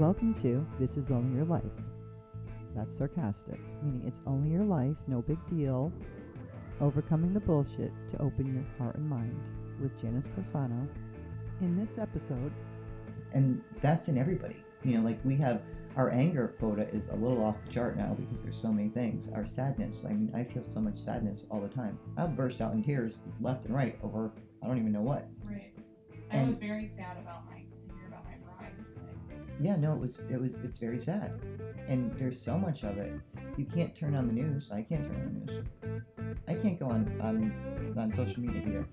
Welcome to This Is Only Your Life. That's sarcastic, meaning it's only your life, no big deal. Overcoming the bullshit to open your heart and mind with Janice Corsano. In this episode, and that's in everybody. You know, like we have our anger quota is a little off the chart now because there's so many things. Our sadness, I mean, I feel so much sadness all the time. I'll burst out in tears left and right over I don't even know what. Right. I And- was very sad about Yeah, no, it was it was it's very sad, and there's so much of it. You can't turn on the news. I can't turn on the news. I can't go on on on social media either.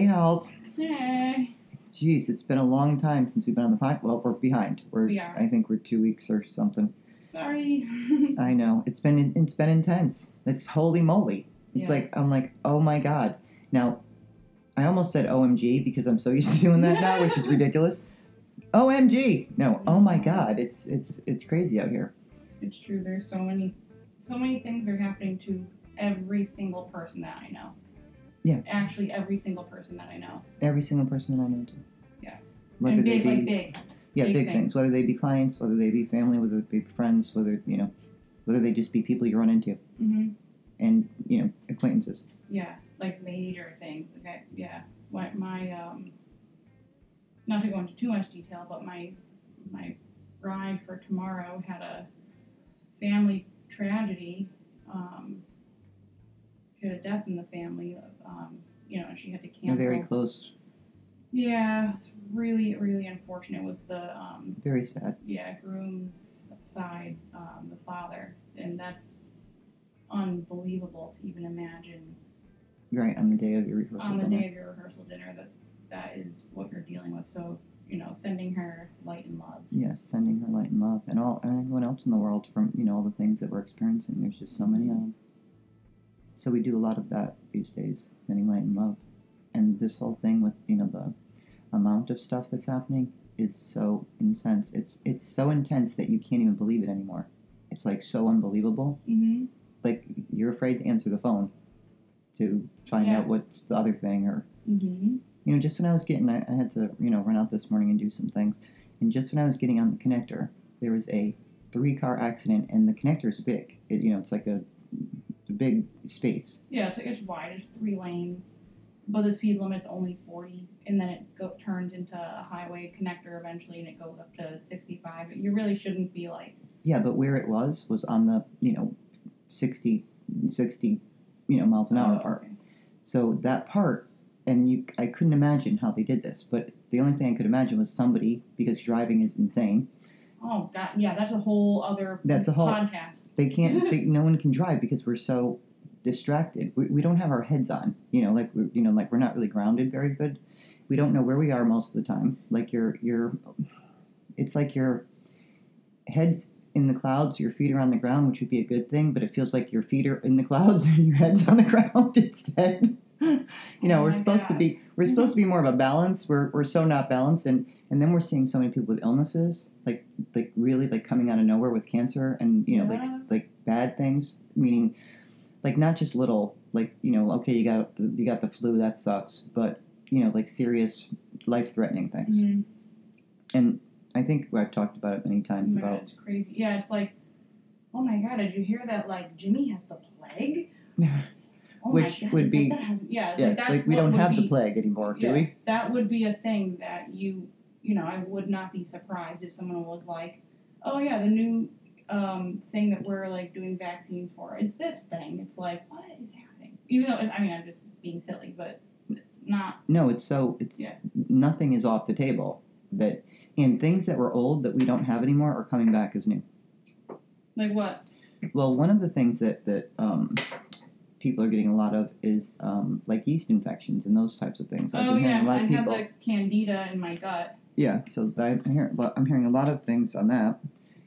Hey, Hals. Hey. Jeez, it's been a long time since we've been on the podcast. Well, we're behind. We're We are. I think we're two weeks or something. Sorry. I know it's been it's been intense. It's holy moly. It's Yes. like I'm like oh my god. Now, I almost said OMG because I'm so used to doing that now, which is ridiculous. OMG. No, oh my god. It's it's it's crazy out here. it's true. There's so many, so many things are happening to every single person that I know. Yeah. Actually, every single person that I know. Every single person that I know too. Yeah. Whether and they big, be like big. yeah big big things. things. whether they be clients, whether they be family, whether they be friends, whether you know, whether they just be people you run into Mm-hmm. and you know acquaintances. Yeah, like major things. Okay. Yeah. What my um. Not to go into too much detail, but my my bride for tomorrow had a family tragedy. Um, she had a death in the family. Um, you know, she had to cancel. very close, Yeah, it's really, really unfortunate. It was the um, very sad. yeah groom's side, um, the father, and that's unbelievable to even imagine Right on the day of your rehearsal. on the dinner. day of your rehearsal dinner that that is what you're dealing with. So you know, sending her light and love. Yes, sending her light and love, and all and everyone else in the world from you know all the things that we're experiencing. There's just so many of them. So we do a lot of that these days, sending light and love, and this whole thing with you know the amount of stuff that's happening is so intense. It's it's so intense that you can't even believe it anymore. It's like so unbelievable. Mm-hmm. Like you're afraid to answer the phone to find Yeah. out what's the other thing or Mm-hmm. you know, just when I was getting, I, I had to, you know, run out this morning and do some things. And just when I was getting on the connector, there was a three car accident, and the connector is big. It, you know, it's like a, a big space. Yeah, it's, it's wide. It's three lanes, but the speed limit's only 40, and then it go, turns into a highway connector eventually, and it goes up to 65. You really shouldn't be like Yeah, but where it was was on the, you know, 60, 60 you know, miles an hour oh, part. okay. So that part, and you, I couldn't imagine how they did this, but the only thing I could imagine was somebody, because driving is insane, Oh, God, yeah, that's a whole other That's a whole- podcast. they can't they, no one can drive because we're so distracted. We, we don't have our heads on you know like you know like we're not really grounded very good. We don't know where we are most of the time. Like you're you're it's like your head's in the clouds your feet are on the ground which would be a good thing but it feels like your feet are in the clouds and your head's on the ground instead. You know Oh we're supposed to be we're supposed to be more of a balance. We're, we're so not balanced and and then we're seeing so many people with illnesses like like really like coming out of nowhere with cancer and you know Yeah. like like bad things meaning like not just little like you know okay you got you got the flu that sucks but you know like serious life threatening things Mhm. and i think i've talked about it many times about it's crazy. Yeah, it's like, oh my god, did you hear that? Like Jimmy has the plague. Oh Which God, would be- Like, yeah, yeah like, that's like we don't have be, the plague anymore do yeah, we That would be a thing that you, you know, I would not be surprised if someone was like, oh yeah, the new um, thing that we're like doing vaccines for is this thing. It's like, what is happening? Even though, I mean, I'm just being silly, but it's not. no it's so it's Yeah. nothing is off the table that and things that were old that we don't have anymore are coming back as new Like what? Well, one of the things that that um, people are getting a lot of is um, like yeast infections and those types of things. I've oh been yeah, hearing a lot I of have people. the candida in my gut. Yeah, so I'm hearing, I'm hearing a lot of things on that.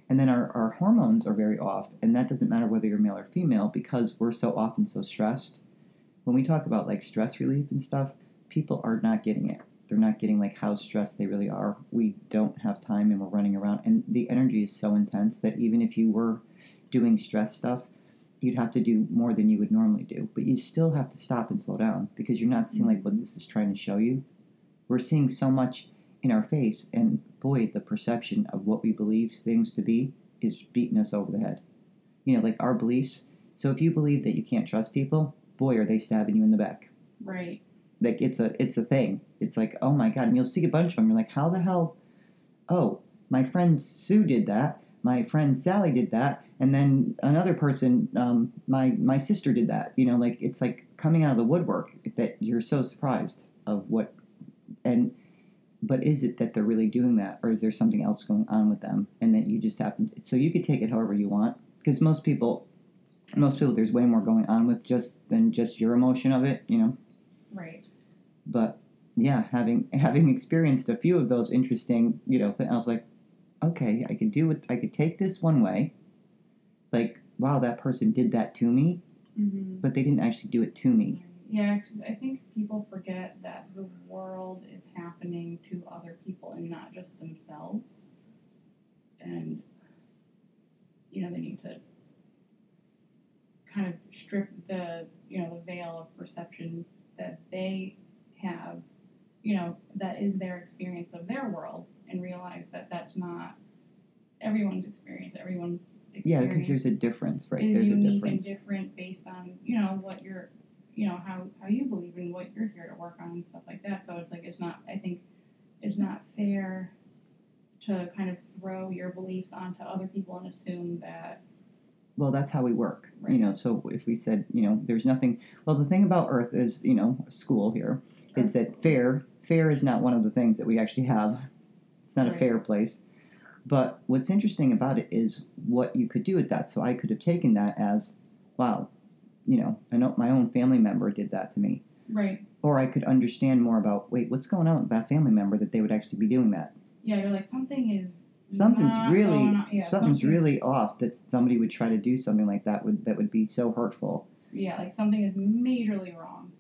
And then our, our hormones are very off, and that doesn't matter whether you're male or female because we're so often so stressed. When we talk about like stress relief and stuff, people are not getting it. They're not getting like how stressed they really are. We don't have time and we're running around, and the energy is so intense that even if you were doing stress stuff, you'd have to do more than you would normally do. But you still have to stop and slow down because you're not seeing like mm-hmm. what this is trying to show you. We're seeing so much in our face, and boy, the perception of what we believe things to be is beating us over the head. You know, like our beliefs. So if you believe that you can't trust people, boy, are they stabbing you in the back. Right. Like it's a it's a thing. It's like oh my god, and you'll see a bunch of them. You're like, how the hell? Oh, my friend Sue did that. My friend Sally did that, and then another person, um, my my sister did that. You know, like it's like coming out of the woodwork that you're so surprised of what and but is it that they're really doing that or is there something else going on with them and that you just happen so you could take it however you want because most people most people there's way more going on with just than just your emotion of it you know Right. but yeah having having experienced a few of those interesting you know i was like okay i could do it i could take this one way like wow that person did that to me Mm-hmm. but they didn't actually do it to me Yeah, because I think people forget that the world is happening to other people and not just themselves. And, you know, they need to kind of strip the, you know, the veil of perception that they have, you know, that is their experience of their world and realize that that's not everyone's experience. Everyone's experience yeah because there's a difference right is there's a unique difference and different based on you know what you're you know how how you believe and what you're here to work on and stuff like that. So it's like it's not i think it's not fair to kind of throw your beliefs onto other people and assume that well that's how we work Right. you know. So if we said you know there's nothing well the thing about earth is you know school here is that fair fair is not one of the things that we actually have. It's not a fair place. But what's interesting about it is what you could do with that. So i could have taken that as wow you know i know my own family member did that to me. Right. Or i could understand more about wait what's going on with that family member that they would actually be doing that? Yeah you're like something is something's really. Yeah, something's something- really off that somebody would try to do something like that would that would be so hurtful. Yeah like something is majorly wrong.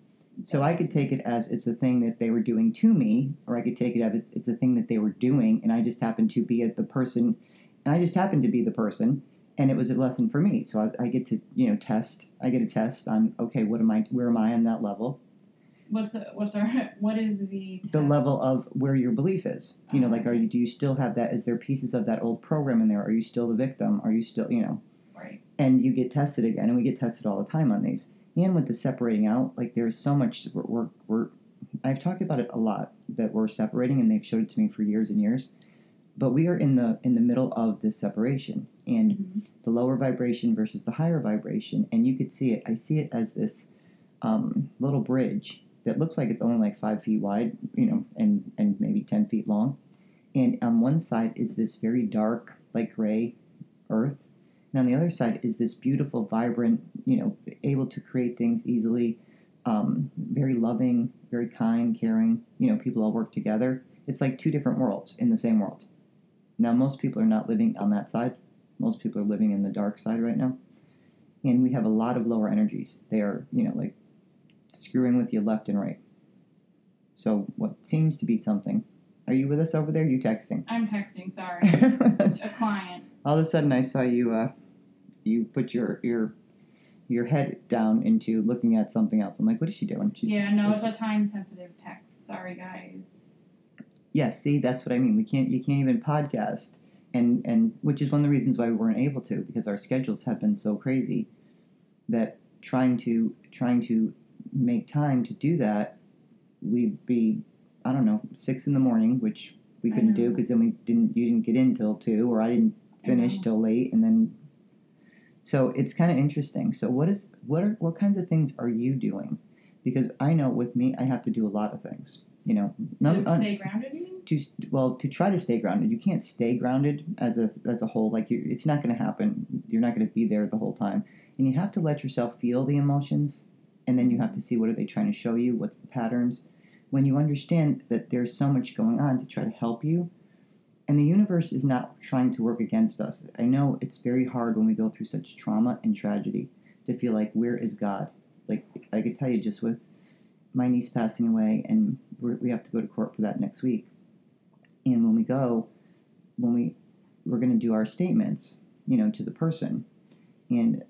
So I could take it as it's a thing that they were doing to me, or I could take it as it's, it's a thing that they were doing, and I just happened to be at the person, and I just happened to be the person, and it was a lesson for me. So I, I get to you know test. I get a test on okay, what am I? Where am I on that level? what's the what's our what is the The level of where your belief is. You know, like are you? Do you still have that? Is there pieces of that old program in there? Are you still the victim? Are you still you know? right and you get tested again, and we get tested all the time on these. And with the separating out, like there's so much we're, we're, we're I've talked about it a lot that we're separating, and they've showed it to me for years and years. But we are in the in the middle of this separation, and Mhm. the lower vibration versus the higher vibration, and you could see it. I see it as this um, little bridge that looks like it's only like five feet wide, you know, and and maybe ten feet long. And on one side is this very dark, like gray earth, and on the other side is this beautiful, vibrant, you know, able to create things easily, um, very loving, very kind, caring. You know, people all work together. It's like two different worlds in the same world. Now, most people are not living on that side. Most people are living in the dark side right now. And we have a lot of lower energies. They are, you know, like screwing with you left and right. So, what seems to be something. Are you with us over there? You texting? i'm texting sorry a client All of a sudden, I saw you. Uh, you put your your your head down into looking at something else. I'm like, what is she doing? She, yeah no it's a time sensitive text sorry guys Yes, see, that's what I mean. We can't. You can't even podcast, and and which is one of the reasons why we weren't able to because our schedules have been so crazy that trying to trying to make time to do that, we'd be I don't know six in the morning, which we couldn't do because then we didn't you didn't get in till two or I didn't finish know. till late and then so it's kind of interesting so what is what are what kinds of things are you doing because i know with me i have to do a lot of things you know none, to stay grounded you mean to well to try to stay grounded. You can't stay grounded as a as a whole. Like you, it's not going to happen. You're not going to be there the whole time, and you have to let yourself feel the emotions, and then you have to see what are they trying to show you. What's the patterns? When you understand that there's so much going on to try to help you, and the universe is not trying to work against us. I know it's very hard when we go through such trauma and tragedy to feel like where is God? Like I could tell you just with my niece passing away, and we're, we have to go to court for that next week. And when we go, when we we're going to do our statements, you know, to the person, and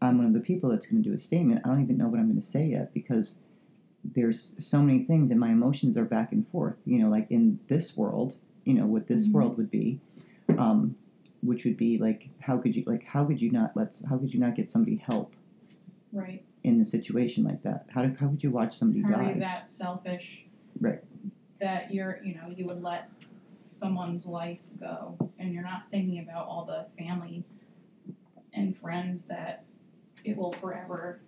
I'm one of the people that's going to do a statement. I don't even know what I'm going to say yet because there's so many things, and my emotions are back and forth. You know, like in this world, you know, what this Mhm. world would be, um, which would be like, how could you like, how could you not let's, how could you not get somebody help Right. in a situation like that? How do, how could you watch somebody How die? you that selfish? Right. That you're, you know, you would let someone's life go, and you're not thinking about all the family and friends that it will forever,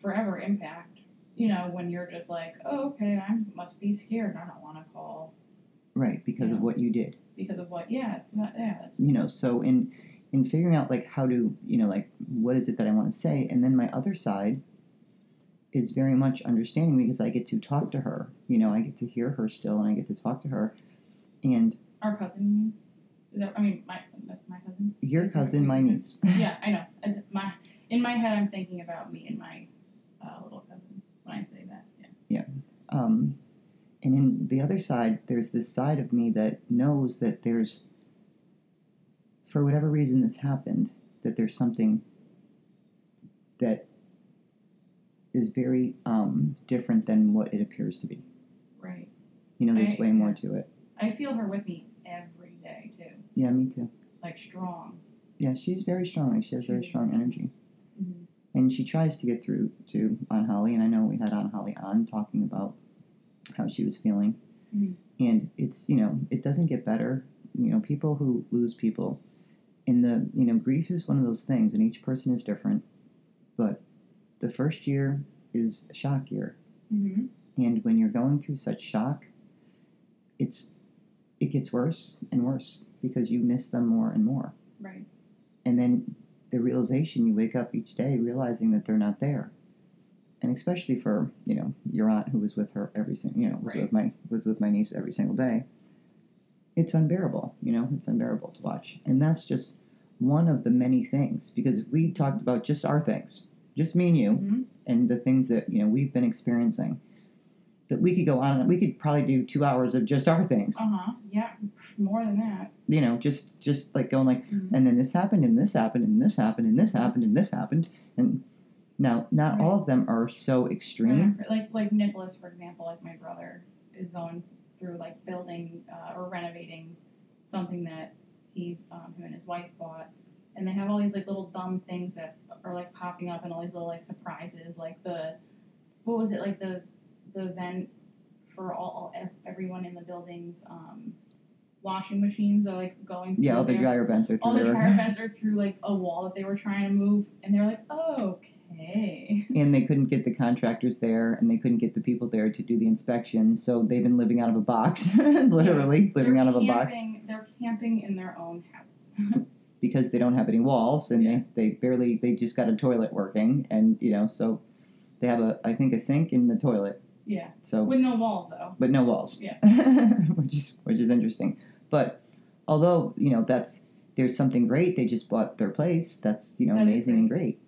forever impact. You know, when you're just like, oh, okay, I must be scared. I don't want to call Right, because of what you did. because of what? Yeah, it's not. Yeah, You know, so in in figuring out like how to, you know, like what is it that I want to say, and then my other side is very much understanding because I get to talk to her. You know, I get to hear her still, and I get to talk to her. And our cousin. Is that? I mean, my my cousin. your cousin, my niece. yeah, I know. It's my in my head, I'm thinking about me and my uh, little cousin when I say that. Yeah. Yeah. Um, and in the other side, there's this side of me that knows that there's, for whatever reason this happened, that there's something that is very um, different than what it appears to be. Right. You know, there's I- way more to it. I feel her with me every day too, Yeah, me too. like strong. Yeah, she's very strong. Like, she has very strong energy. Mm-hmm. and she tries to get through to Aunt Holly, and I know we had Aunt Holly on talking about how she was feeling, Mhm. and it's you know it doesn't get better. You know, people who lose people, in the you know grief is one of those things, and each person is different. But the first year is a shock year, Mm-hmm. and when you're going through such shock, it's it gets worse and worse because you miss them more and more Right. and then the realization you wake up each day realizing that they're not there and especially for you know your aunt who was with her every single you know was Right. with my was with my niece every single day it's unbearable you know it's unbearable to watch and that's just one of the many things because we talked about just our things just me and you Mm-hmm. and the things that you know we've been experiencing that we could go on and we could probably do two hours of just our things Uh huh. Yeah. More than that. you know just just like going like Mhm. and then this happened and this happened and this happened and this happened and this happened and now not all of them are so extreme Like like Nicholas, for example, like my brother is going through like building uh, or renovating something that he um, him and his wife bought, and they have all these like little dumb things that are like popping up and all these little like surprises, like the what was it like the the vent for all, all everyone in the building's um, washing machines are like going through yeah all the dryer vents are through. all the dryer vents are through like a wall that they were trying to move, and they're like, oh, okay. And they couldn't get the contractors there and they couldn't get the people there to do the inspection so they've been living out of a box literally living They're out of a box They're camping in their own house. because they don't have any walls and Yeah. they, they barely they just got a toilet working and you know so they have a i think a sink in the toilet yeah, so with no walls though. but no walls. Yeah. which is which is interesting. But although you know that's there's something great, they just bought their place. That's you know That amazing and great.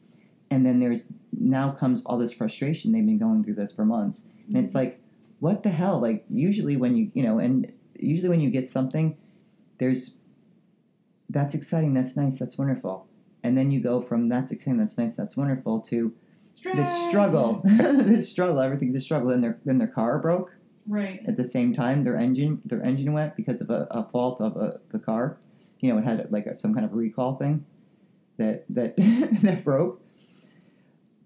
And then there's now comes all this frustration. They've been going through this for months, and it's mm-hmm. like, what the hell? Like usually when you you know, and usually when you get something, there's that's exciting, that's nice, that's wonderful. And then you go from that's exciting, that's nice, that's wonderful to Stress. the struggle, the struggle. Everything's a struggle. Then their then their car broke Right. at the same time their engine their engine went because of a, a fault of a, the car you know it had like a, some kind of recall thing that that that broke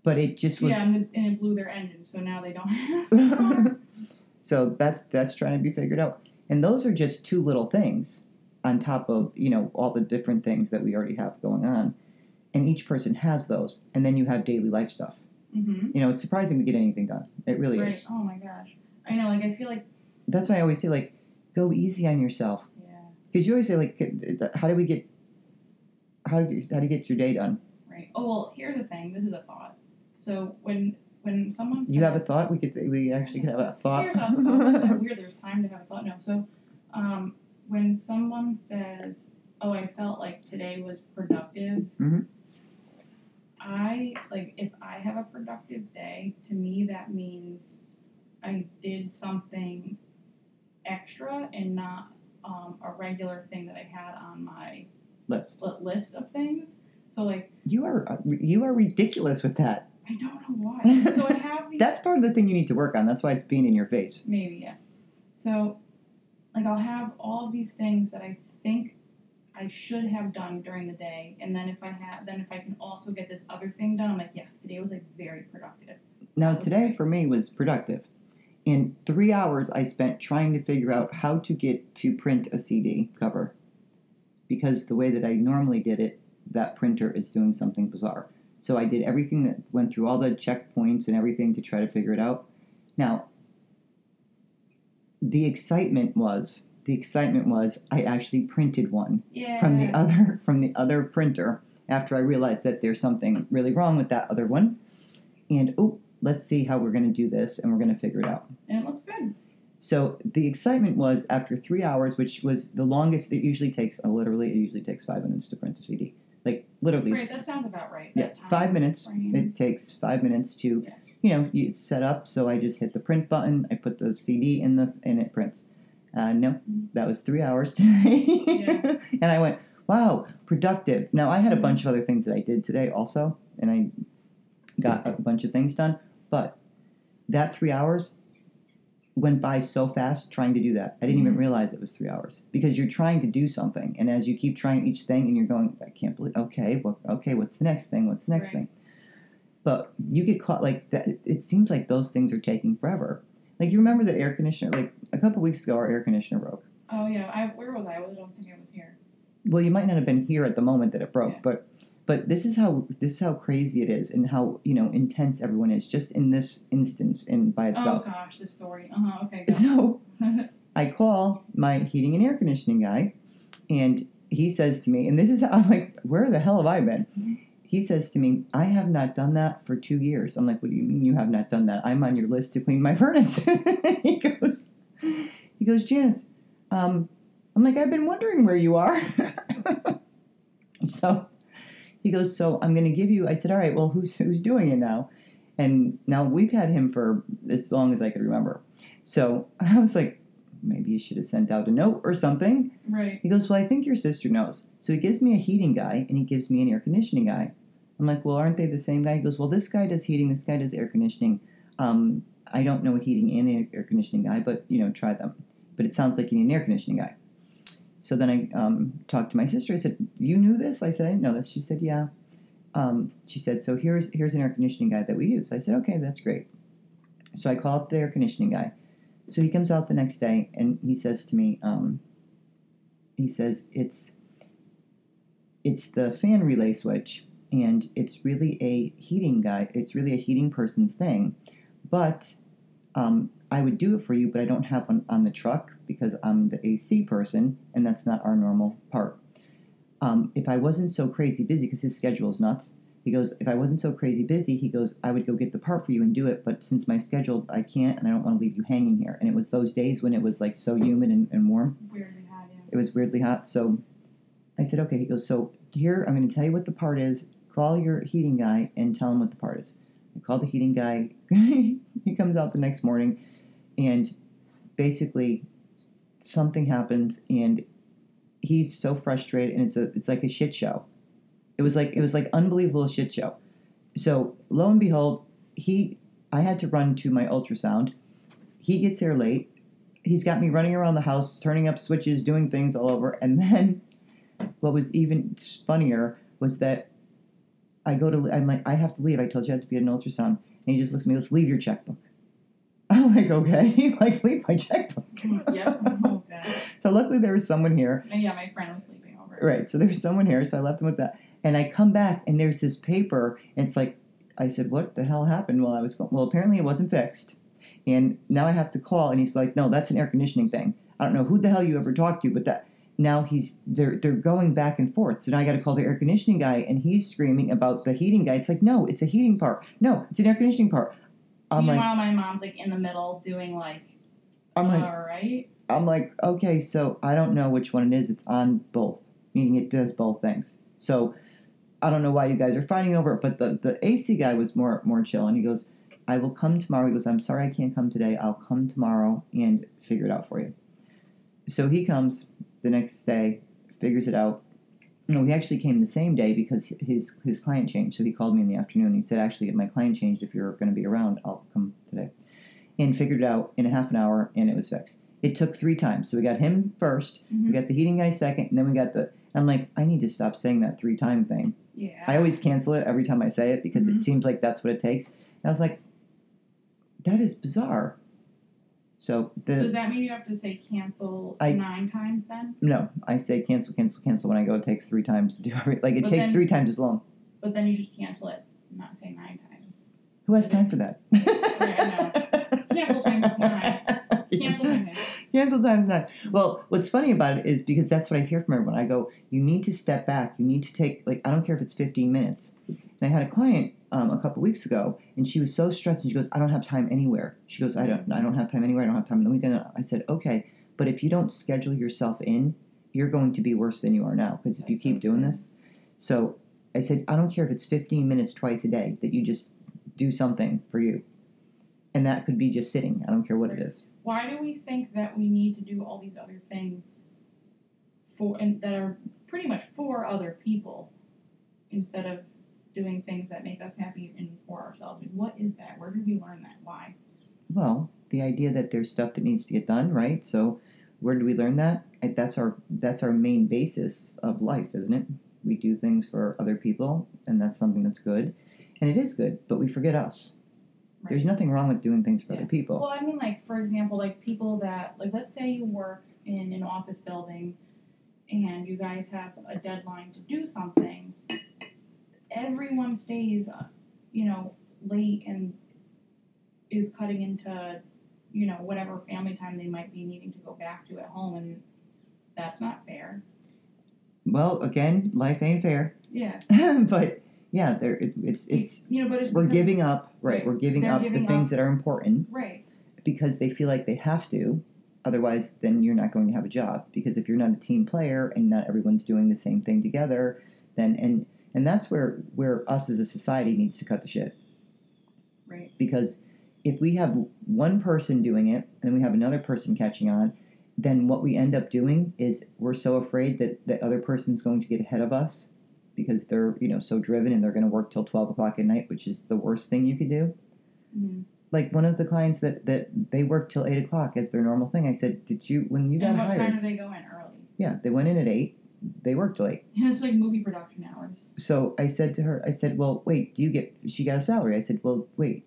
but it just was Yeah, and it, and it blew their engine, so now they don't have so that's that's trying to be figured out and those are just two little things on top of you know all the different things that we already have going on and each person has those and then you have daily life stuff mm-hmm. you know it's surprising we get anything done it really Right. is Oh my gosh. I know. Like I feel like that's why I always say like go easy on yourself. Yeah. Because you always say like, how do we get, how do you, how do you get your day done? Right. Oh well, here's the thing. This is a thought. So when when someone says, You have a thought? We could we actually could have a thought. Here's a thought. Weird. There's time to have a thought. No. So um, when someone says, "Oh, I felt like today was productive," Mhm. I like if I have a productive day. To me, that means I did something extra and not um, a regular thing that I had on my List. list of things. So like You are you are ridiculous with that. I don't know why. so I have these. That's part of the thing you need to work on. That's why it's being in your face. Maybe, yeah. So, like, I'll have all of these things that I think I should have done during the day, and then if I have, then if I can also get this other thing done, I'm like, yes, today was like very productive. Now today for me was productive. In three hours, I spent trying to figure out how to get to print a CD cover, because the way that I normally did it, that printer is doing something bizarre. So I did everything that went through all the checkpoints and everything to try to figure it out. Now, the excitement was the excitement was I actually printed one Yeah. from the other from the other printer after I realized that there's something really wrong with that other one. And oh, let's see how we're going to do this and we're going to figure it out. And it looks good. So the excitement was after three hours, which was the longest. It usually takes uh, literally it usually takes five minutes to print a CD. Like literally, Right, that sounds about right. yeah, five minutes. frame. It takes five minutes to, Yeah. you know, you set up. So I just hit the print button. I put the CD in the and it prints. Uh, no, that was three hours today. Yeah. and I went, wow, productive. Now I had a bunch of other things that I did today also, and I got a bunch of things done. But that three hours went by so fast trying to do that. I didn't even mm-hmm. realize it was three hours because you're trying to do something, and as you keep trying each thing, and you're going, I can't believe. Okay, well, okay, what's the next thing? What's the next Right. thing? But you get caught like that. It seems like those things are taking forever. Like you remember the air conditioner? Like a couple weeks ago, our air conditioner broke. Oh yeah, I where was I? I don't think I was here. Well, you might not have been here at the moment that it broke, Yeah. but but this is how this is how crazy it is, and how you know intense everyone is just in this instance and by itself. Oh gosh, this story. Uh huh. Okay. So I call my heating and air conditioning guy, and he says to me, and this is how I'm like, where the hell have I been? He says to me, I have not done that for two years. I'm like, what do you mean you have not done that? I'm on your list to clean my furnace. he goes, he goes, Janice, um, I'm like, I've been wondering where you are. so he goes, so I'm going to give you. I said, all right, well, who's who's doing it now? And now we've had him for as long as I could remember. So I was like, maybe you should have sent out a note or something. Right. He goes, Well, I think your sister knows. So he gives me a heating guy and he gives me an air conditioning guy. I'm like, Well, aren't they the same guy? He goes, Well, this guy does heating, this guy does air conditioning. Um, I don't know a heating and air- air conditioning guy, but you know, try them. But it sounds like you need an air conditioning guy. So then I um, talked to my sister. I said, "You knew this?" I said, "I didn't know this." She said, "Yeah." Um, she said, "So here's here's an air conditioning guy that we use." I said, "Okay, that's great." So I call up the air conditioning guy. So he comes out the next day and he says to me, um, he says it's it's the fan relay switch and it's really a heating guy. It's really a heating person's thing, but um, I would do it for you, but I don't have one on the truck because I'm the AC person and that's not our normal part. Um, if I wasn't so crazy busy, because his schedule is nuts, he goes, if I wasn't so crazy busy, he goes, I would go get the part for you and do it, but since my schedule, I can't and I don't want to leave you hanging here. And it was those days when it was like so humid and, and warm. Weirdly hot. Yeah. It was weirdly hot. So I said, okay. He goes, so here, I'm going to tell you what the part is. Call your heating guy and tell him what the part is. I call the heating guy. he comes out the next morning and basically something happens and he's so frustrated and it's a it's like a shit show. It was like it was like unbelievable shit show. So lo and behold, he I had to run to my ultrasound. He gets here late. He's got me running around the house, turning up switches, doing things all over. And then what was even funnier was that I go to I'm like I have to leave. I told you I had to be at an ultrasound. And he just looks at me, goes, leave your checkbook. I'm like, okay, like leave my checkbook. yep. Oh. So luckily there was someone here And yeah, my friend was sleeping over. Right. So there's someone here, so I left him with that. And I come back and there's this paper, and it's like, I said, what the hell happened while I was going? Well, apparently it wasn't fixed. And now I have to call, and he's like, no, that's an air conditioning thing. I don't know who the hell you ever talked to, but that now he's they're they're going back and forth. So now I got to call the air conditioning guy, and he's screaming about the heating guy. It's like, no, it's a heating part. No, it's an air conditioning part. I'm like, Meanwhile, my mom's like in the middle doing like, I'm like, all right. I'm like, okay, so I don't know which one it is. It's on both, meaning it does both things. So I don't know why you guys are fighting over it, but the, the AC guy was more more chill, and he goes, I will come tomorrow. He goes, I'm sorry I can't come today. I'll come tomorrow and figure it out for you. So he comes the next day, figures it out. No, he actually came the same day because his his client changed. So he called me in the afternoon. He said, actually, my client changed. If you're going to be around, I'll come today. And figured it out in a half an hour, and it was fixed. It took three times. So we got him 1st Mhm. we got the heating guy second, and then we got the. I'm like, I need to stop saying that three time thing. Yeah. I always cancel it every time I say it because Mhm. it seems like that's what it takes. And I was like, that is bizarre. So the Does that mean you have to say cancel I- nine times then? no, I say cancel, cancel, cancel. When I go, it takes three times to do every. Like it But takes then- three times as long. But then you should cancel it, not say nine times. Who has time for that? Cancel times nine. Cancel nine. Well, what's funny about it is because that's what I hear from everyone. I go, you need to step back. You need to take like I don't care if it's 15 minutes. And I had a client um, a couple weeks ago, and she was so stressed, and she goes, I don't have time anywhere. She goes, I don't, I don't have time anywhere. I don't have time on the weekend. I said, okay, but if you don't schedule yourself in, you're going to be worse than you are now. Because if you keep doing this, so I said, I don't care if it's 15 minutes twice a day that you just do something for you. And that could be just sitting. I don't care what it is. Why do we think that we need to do all these other things for and that are pretty much for other people instead of doing things that make us happy and for ourselves? And what is that? Where did we learn that? Why? Well, the idea that there's stuff that needs to get done, right? So, where do we learn that? That's our that's our main basis of life, isn't it? We do things for other people, and that's something that's good, and it is good. But we forget us. There's nothing wrong with doing things for Yeah. other people. Well, I mean, like for example, like people that like let's say you work in an office building, and you guys have a deadline to do something. Everyone stays, uh, you know, late and is cutting into, you know, whatever family time they might be needing to go back to at home, and that's not fair. Well, again, life ain't fair, Yeah, but yeah, there it, it's it's you know, but it's we're giving up, right? We're giving up giving the things up- that are important right. because they feel like they have to. Otherwise, then you're not going to have a job. Because if you're not a team player and not everyone's doing the same thing together, then and and that's where where us as a society needs to cut the shit. Right. Because if we have one person doing it and we have another person catching on, then what we end up doing is we're so afraid that that other person's going to get ahead of us because they're you know so driven and they're going to work till twelve o'clock at night, which is the worst thing you could do Mhm. like one of the clients that that they worked till eight o'clock as their normal thing. I said, "Did you when you got And what hired?" time do they go in early? Yeah, they went in at eight. They worked late. Yeah, it's like movie production hours. So I said to her, I said, "Well, wait. Do you get?" She got a salary. I said, "Well, wait.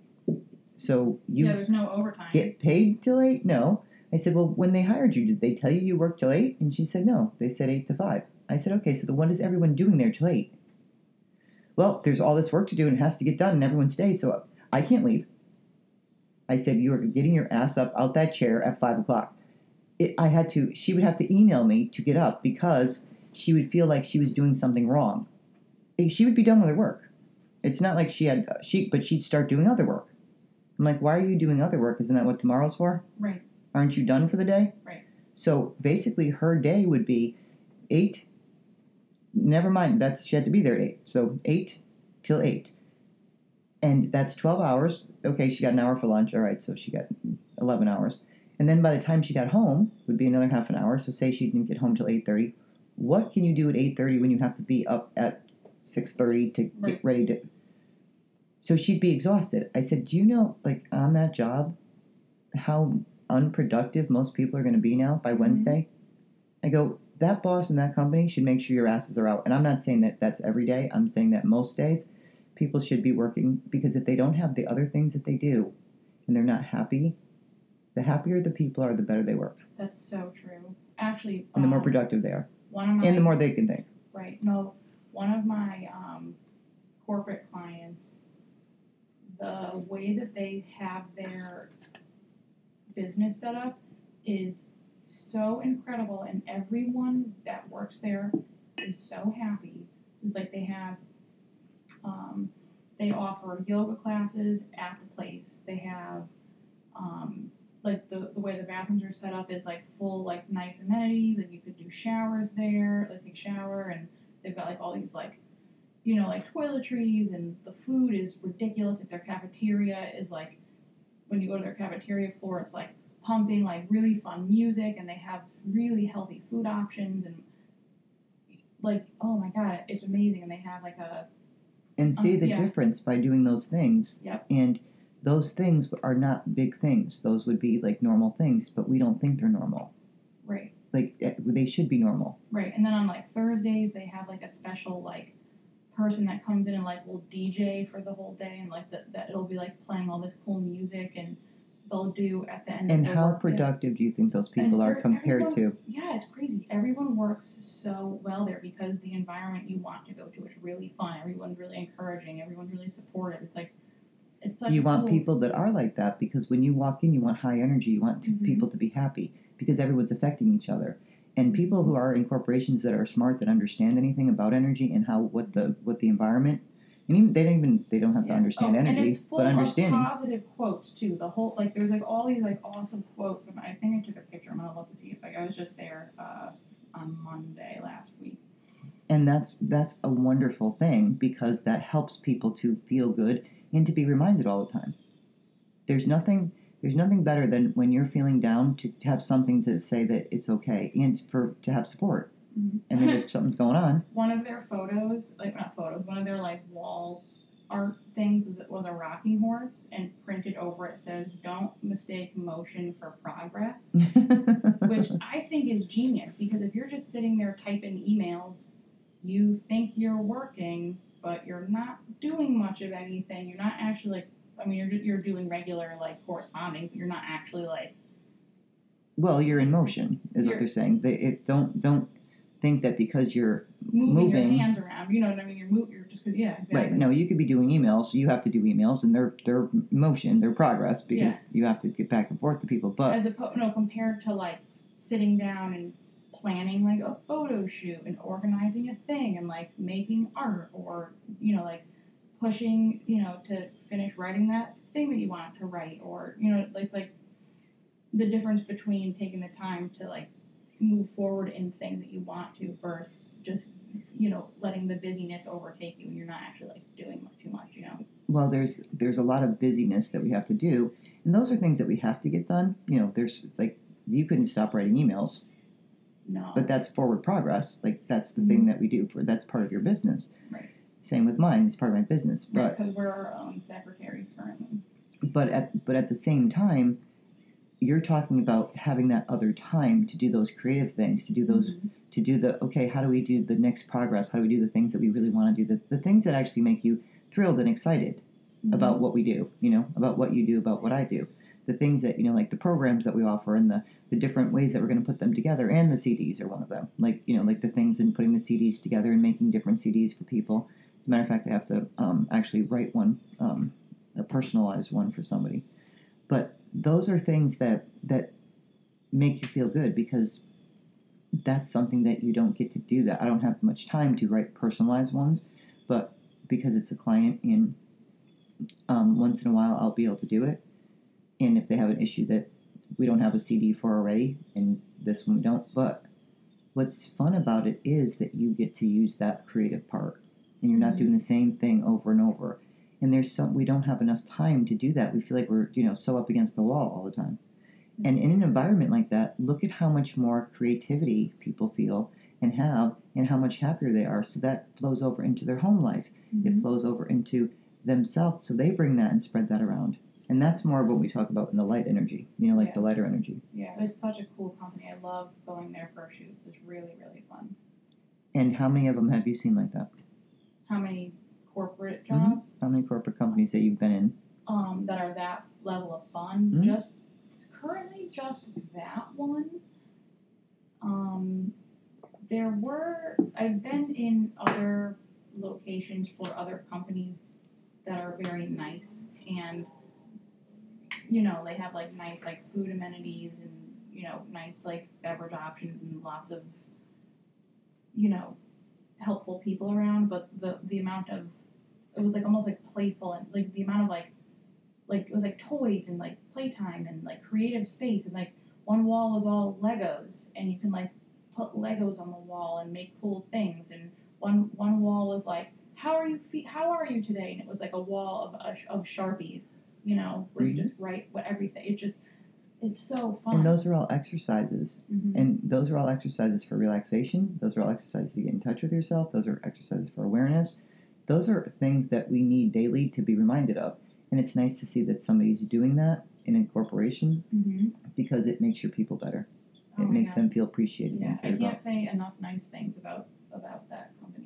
So you yeah, there's no overtime. get paid till eight? No." I said, "Well, when they hired you, did they tell you you worked till eight? And she said, "No. They said eight to five. I said, "Okay. So then what is everyone doing there till eight? Well, there's all this work to do and it has to get done, and everyone stays. So I can't leave. I said, You are getting your ass up out that chair at five o'clock. It, I had to, she would have to email me to get up because she would feel like she was doing something wrong. She would be done with her work. It's not like she had, uh, she, but she'd start doing other work. I'm like, Why are you doing other work? Isn't that what tomorrow's for? Right. Aren't you done for the day? Right. So basically, her day would be eight. Never mind, that's she had to be there at eight. So eight till eight, and that's twelve hours. Okay, she got an hour for lunch. All right, so she got eleven hours. And then by the time she got home, would be another half an hour. So say she didn't get home till eight thirty. What can you do at eight thirty when you have to be up at six thirty to Right. get ready to? So she'd be exhausted. I said, "Do you know, like on that job, how unproductive most people are going to be now by mm-hmm. Wednesday. I go, that boss in that company should make sure your asses are out. And I'm not saying that that's every day. I'm saying that most days people should be working because if they don't have the other things that they do and they're not happy, the happier the people are, the better they work That's so true. Actually, and the more um, productive they are one of my and the more they can think. right. No, one of my um, corporate clients, the way that they have their business set up is so incredible, and everyone that works there is so happy. It's like they have, um, they offer yoga classes at the place. They have, um, like the, the way the bathrooms are set up is like full like nice amenities. Like you could do showers there, like take shower, and they've got like all these like, you know, like toiletries, and the food is ridiculous. Like their cafeteria is like, when you go to their cafeteria floor, it's like pumping like really fun music, and they have really healthy food options, and like oh my god, it's amazing. And they have like a and see Um, the yeah. difference by doing those things. Yep. And those things are not big things. Those would be like normal things, but we don't think they're normal. right. Like eh, they should be normal. Right, and then on like Thursdays they have like a special like person that comes in and like will DJ for the whole day and like that that it'll be like playing all this cool music and they'll do at the end And of how work day- productive do you think those people And are compared everyone- to? Yeah, it's crazy. Everyone works so well there because the environment you want to go to is really fun. Everyone's really encouraging. Everyone's really supportive. It's like it's such You want cool, people that are like that because when you walk in, you want high energy. You want Mhm. people to be happy because everyone's affecting each other. And people who are in corporations that are smart that understand anything about energy and how what the what the environment and even they don't even they don't have to Yeah. understand oh, energy, and it's full but understanding. of positive quotes too. The whole like there's like all these like awesome quotes. And I think I took a picture. I'm gonna look to see if like I was just there uh, on Monday last week. and that's that's a wonderful thing because that helps people to feel good and to be reminded all the time there's nothing there's nothing better than when you're feeling down to have something to say that it's okay and for to have support Mm-hmm. and then if something's going on one of their photos, like not photos, one of their like wall art things was was a rocking horse, and printed over it says, "Don't mistake motion for progress." which I think is genius because if you're just sitting there typing emails, you think you're working, but you're not doing much of anything. You're not actually like, I mean, you're you're doing regular like corresponding, but you're not actually like, well you're in motion is what You're- they're saying they it, don't don't think that because you're moving, Moving. your hands around. You know what I mean? You're move, you're just yeah, exactly. right no you could be doing emails you have to do emails and they're they're motion they're progress because Yeah. you have to get back and forth to people but As opposed, no, compared to like sitting down and planning like a photo shoot and organizing a thing and like making art or you know like pushing you know to finish writing that thing that you want to write or you know like like the difference between taking the time to like move forward in things that you want to versus just you know letting the busyness overtake you and you're not actually like doing too much you know? Well there's there's a lot of busyness that we have to do and those are things that we have to get done you know there's like you couldn't stop writing emails. No. But that's forward progress like that's the thing mm-hmm. that we do for that's part of your business. Right. same with mine it's part of my business but because we're our own secretaries currently. But at but at the same time you're talking about having that other time to do those creative things to do those Mhm. to do the okay how do we do the next progress how do we do the things that we really want to do the, the things that actually make you thrilled and excited about what we do, you know, about what you do, about what I do. The things that, you know, like the programs that we offer and the, the different ways that we're going to put them together, and the CDs are one of them. Like, you know, like the things in putting the CDs together and making different CDs for people. As a matter of fact, I have to um, actually write one, um, a personalized one for somebody. But those are things that, that make you feel good because that's something that you don't get to do that. I don't have much time to write personalized ones, but because it's a client and um, once in a while I'll be able to do it. And if they have an issue that we don't have a CD for already, and this one we don't, but what's fun about it is that you get to use that creative part, and you're not Mhm. doing the same thing over and over. And there's some we don't have enough time to do that. We feel like we're you know so up against the wall all the time. And in an environment like that, look at how much more creativity people feel and have, and how much happier they are. So that flows over into their home life it Mhm. flows over into themselves so they bring that and spread that around and that's more of what we talk about in the light energy you know like Yeah. the lighter energy Yeah, it's such a cool company. I love going there for shoots. It's really, really fun. and how many of them have you seen like that How many corporate Mhm. jobs how many corporate companies that you've been in um, that are that level of fun? Mhm. Just currently, just that one. Um, there were I've been in other locations for other companies that are very nice and you know they have like nice like food amenities and you know, nice like beverage options and lots of, you know, helpful people around. But the the amount of it was like almost like playful and like the amount of like like it was like toys and like playtime and like creative space and like one wall was all Legos and you can like put Legos on the wall and make cool things and one one wall was like how are you fe- how are you today and it was like a wall of of sharpies you know where Mhm. you just write what everything it just it's so fun And those are all exercises. Mhm. And those are all exercises for relaxation. Those are all exercises to get in touch with yourself. Those are exercises for awareness. Those are things that we need daily to be reminded of. And it's nice to see that somebody's doing that in a corporation Mhm. because it makes your people better. Oh it makes God. them feel appreciated yeah and I can't about. say enough nice things about about that company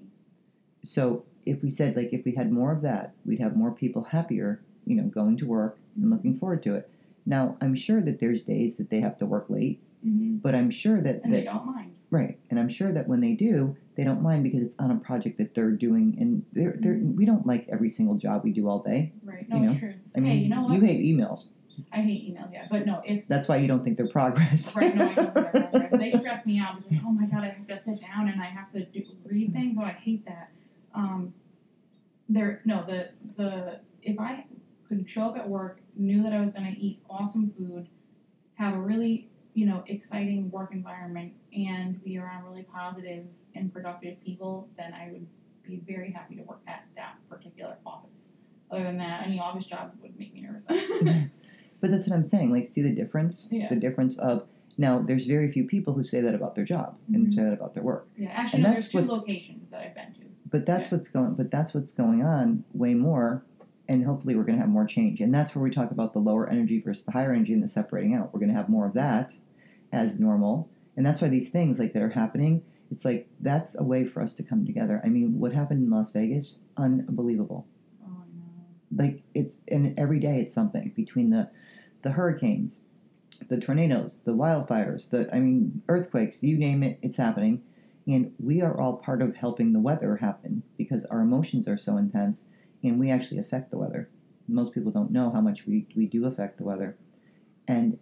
So if we said like if we had more of that, we'd have more people happier, you know, going to work and looking forward to it. Now I'm sure that there's days that they have to work late, mm-hmm. but I'm sure that, and that they don't mind Right, and I'm sure that when they do, they don't mind because it's on a project that they're doing, and they're, they're, we don't like every single job we do all day. right no You know, true I mean, hey you know what You hate emails. I hate emails yeah but no if That's why you don't think they're progress. Right, no, I don't think they're progress. They stress me out. It's like, oh my god, I have to sit down and I have to do, read things. Oh, I hate that. Um, there, no, the the if I could show up at work, knew that I was going to eat awesome food, have a really you know exciting work environment, and be around really positive and productive people, then I would be very happy to work at that particular office. Other than that, any office job would make me nervous. But that's what I'm saying. Like, see the difference? Yeah. The difference of now. There's very few people who say that about their job and Mhm. say that about their work. yeah, actually, And no, there's two locations that I've been to. But that's Yeah. what's going. But that's what's going on way more, and hopefully we're going to have more change. And that's where we talk about the lower energy versus the higher energy and the separating out. We're going to have more of that as normal, and that's why these things like that are happening. It's like that's a way for us to come together. I mean, what happened in Las Vegas? Unbelievable. Oh, know. Like it's and every day it's something between the the hurricanes, the tornadoes, the wildfires, the I mean earthquakes. You name it, it's happening. And we are all part of helping the weather happen because our emotions are so intense and we actually affect the weather. Most people don't know how much we, we do affect the weather. And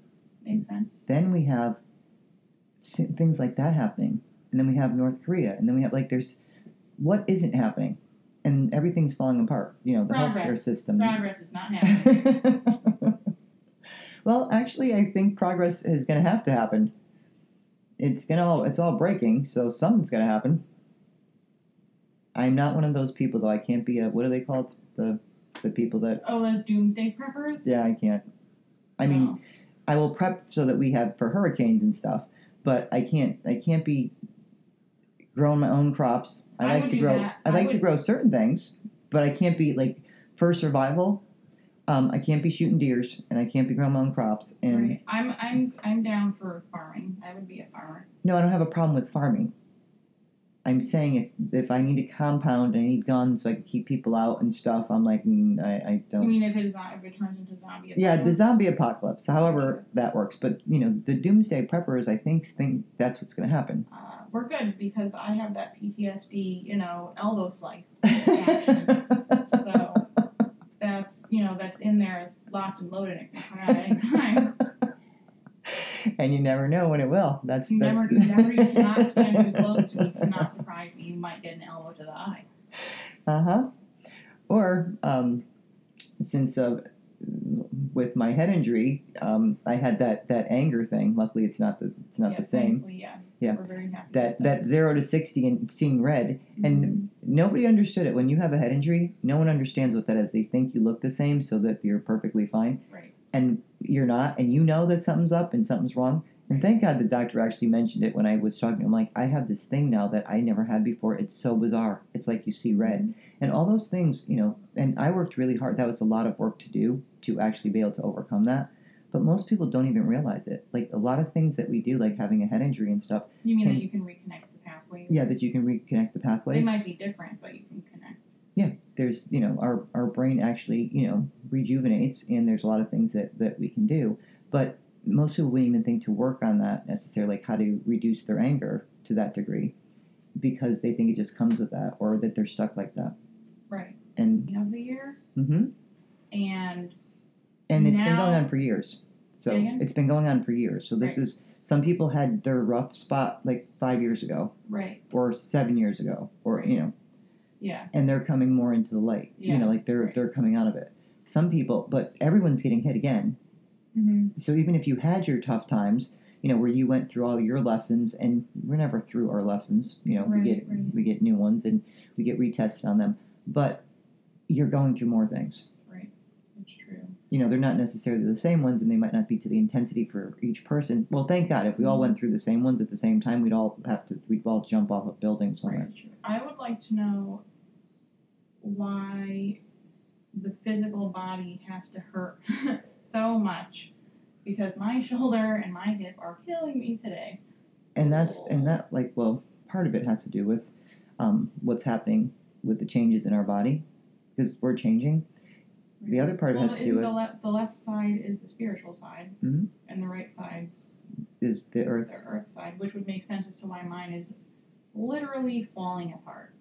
Makes sense. then we have things like that happening. And then we have North Korea. And then we have, like, there's what isn't happening? And everything's falling apart. You know, the healthcare system. Progress is not happening. well, actually, I think progress is going to have to happen. It's gonna all it's all breaking, so something's gonna happen. I'm not one of those people though. I can't be a what are they called? The the people that oh, the doomsday preppers. yeah, I can't. I mean, No. I will prep so that we have for hurricanes and stuff, but I can't I can't be growing my own crops. I, I like would to do grow that. I I like to grow certain things, but I can't be like for survival. Um, I can't be shooting deers and I can't be growing my own crops. And right. I'm I'm I'm down for farming. I would be a farmer. no, I don't have a problem with farming. I'm saying if if I need a compound, I need guns so I can keep people out and stuff. I'm like, mm, I, I don't. I mean if it, if it turns into zombie? Yeah, the zombie apocalypse. However, that works. But you know, the doomsday preppers, I think think that's what's going to happen. Uh, we're good because I have that PTSD, you know, elbow slice so that's you know that's in there, locked and loaded. It can come out at any time. and you never know when it will. That's You that's. never, you never, you cannot stand too close to it. Cannot surprise me. You might get an elbow to the eye. Uh huh. Or um, since uh, with my head injury, um, I had that that anger thing. Luckily, it's not the it's not yeah, the same. Yeah. Yeah. We're very happy. That with that zero to sixty and seeing red, and nobody understood it. When you have a head injury, no one understands what that is. They think you look the same, so that you're perfectly fine, Right. And you're not, and you know that something's up and something's wrong. And thank God the doctor actually mentioned it when I was talking. I'm like, I have this thing now that I never had before. It's so bizarre. It's like you see red, mm-hmm. and all those things, you know. And I worked really hard. That was a lot of work to do to actually be able to overcome that. But most people don't even realize it. Like a lot of things that we do, like having a head injury and stuff. You mean Can- that you can reconnect the pathways? Yeah, that you can reconnect the pathways. They might be different, but you can connect. There's you know our, our brain actually you know rejuvenates and there's a lot of things that, that we can do but most people wouldn't even think to work on that necessarily like how to reduce their anger to that degree because they think it just comes with that or that they're stuck like that Right. and Beginning of the year, Mm-hmm. and and it's been going on for years so it's been going on for years so this Right. is Some people had their rough spot like five years ago Right. or seven years ago, or you know, Yeah. and they're coming more into the light. Yeah. You know, like they're right. they're coming out of it. Some people, but everyone's getting hit again. Mm-hmm. So even if you had your tough times, you know, where you went through all your lessons, and we're never through our lessons. You know, we get right. we get new ones and we get retested on them, but you're going through more things. Right. That's true. You know, they're not necessarily the same ones, and they might not be to the intensity for each person. Well, thank God, if we all went through the same ones at the same time, we'd all have to we'd all jump off a building somewhere. Right. I would like to know why the physical body has to hurt so much because my shoulder and my hip are killing me today. and that's and that like well part of it has to do with um, what's happening with the changes in our body because we're changing the other part well, has to do with the, le- the left side is the spiritual side, Mhm. and the right side is the earth the earth side, which would make sense as to why mine is literally falling apart.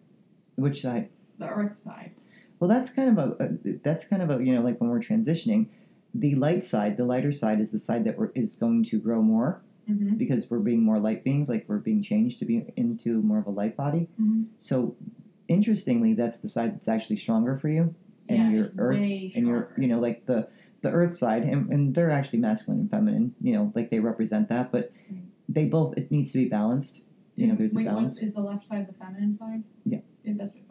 which side The earth side. well that's kind of a, a that's kind of a you know like when we're transitioning the light side the lighter side is the side that we're, is going to grow more Mm-hmm. because we're being more light beings like we're being changed to be into more of a light body Mm-hmm. so interestingly that's the side that's actually stronger for you and yeah, your earth and your you know like the the earth side and, and they're actually masculine and feminine you know like they represent that but Right. they both it needs to be balanced you know there's Wait, a balance Is the left side the feminine side? Yeah. Yeah, that's what I thought.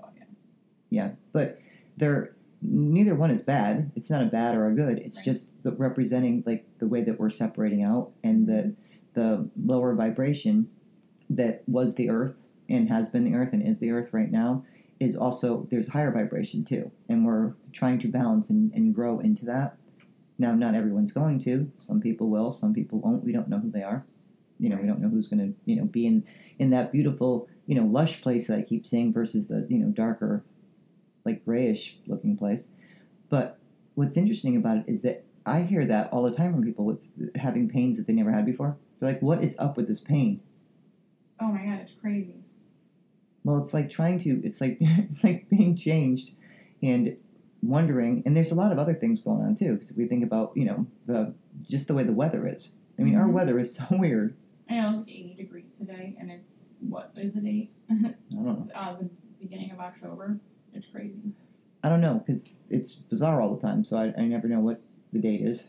Yeah. but they're neither one is bad. It's not a bad or a good. It's Right. just the representing like the way that we're separating out and the the lower vibration that was the earth and has been the earth and is the earth right now is also there's higher vibration too. And we're trying to balance and, and grow into that. Now not everyone's going to. Some people will some people won't. We don't know who they are. You know we don't know who's going to you know be in in that beautiful you know lush place that i keep seeing versus the you know darker like grayish looking place but what's interesting about it is that i hear that all the time from people with having pains that they never had before they're like what is up with this pain Oh my god, it's crazy. well, it's like trying to. It's like it's like being changed, and wondering. And there's a lot of other things going on too. Because if we think about you know the just the way the weather is. I mean, our Mhm. weather is so weird. I know it's like 80 degrees today, and it's what is it eight? I don't know. it's uh, the beginning of October. It's crazy. I don't know because it's bizarre all the time. So I, I never know what the date is.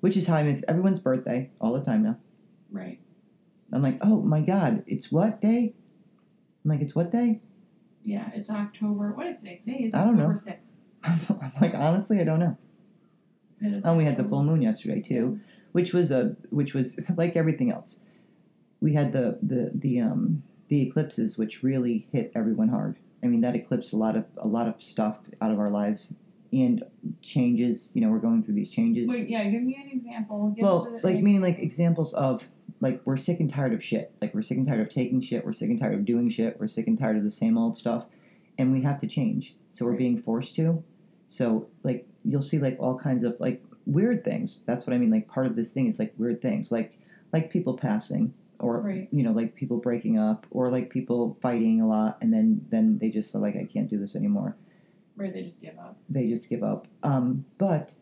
Which is how I miss everyone's birthday all the time now. Right. I'm like, oh my god, it's what day? I'm like, it's what day? Yeah, it's October. What is today? Today is I don't know. October 6th. I'm like, honestly, I don't know. Is Oh, we had the full moon yesterday too. which was a which was like everything else. We had the the the um the eclipses, which really hit everyone hard. I mean, that eclipsed a lot of a lot of stuff out of our lives and changes. You know, we're going through these changes. Wait, yeah, give me an example. Give well, a, like an meaning like examples of like we're sick and tired of shit. Like we're sick and tired of taking shit. We're sick and tired of doing shit. We're sick and tired of the same old stuff, and we have to change. So we're Right. being forced to. So like you'll see like all kinds of like weird things. That's what I mean. Like part of this thing is like weird things, like like people passing, or Right. you know like people breaking up, or like people fighting a lot, and then then they just are like I can't do this anymore Where they just give up. they just give up. Um, but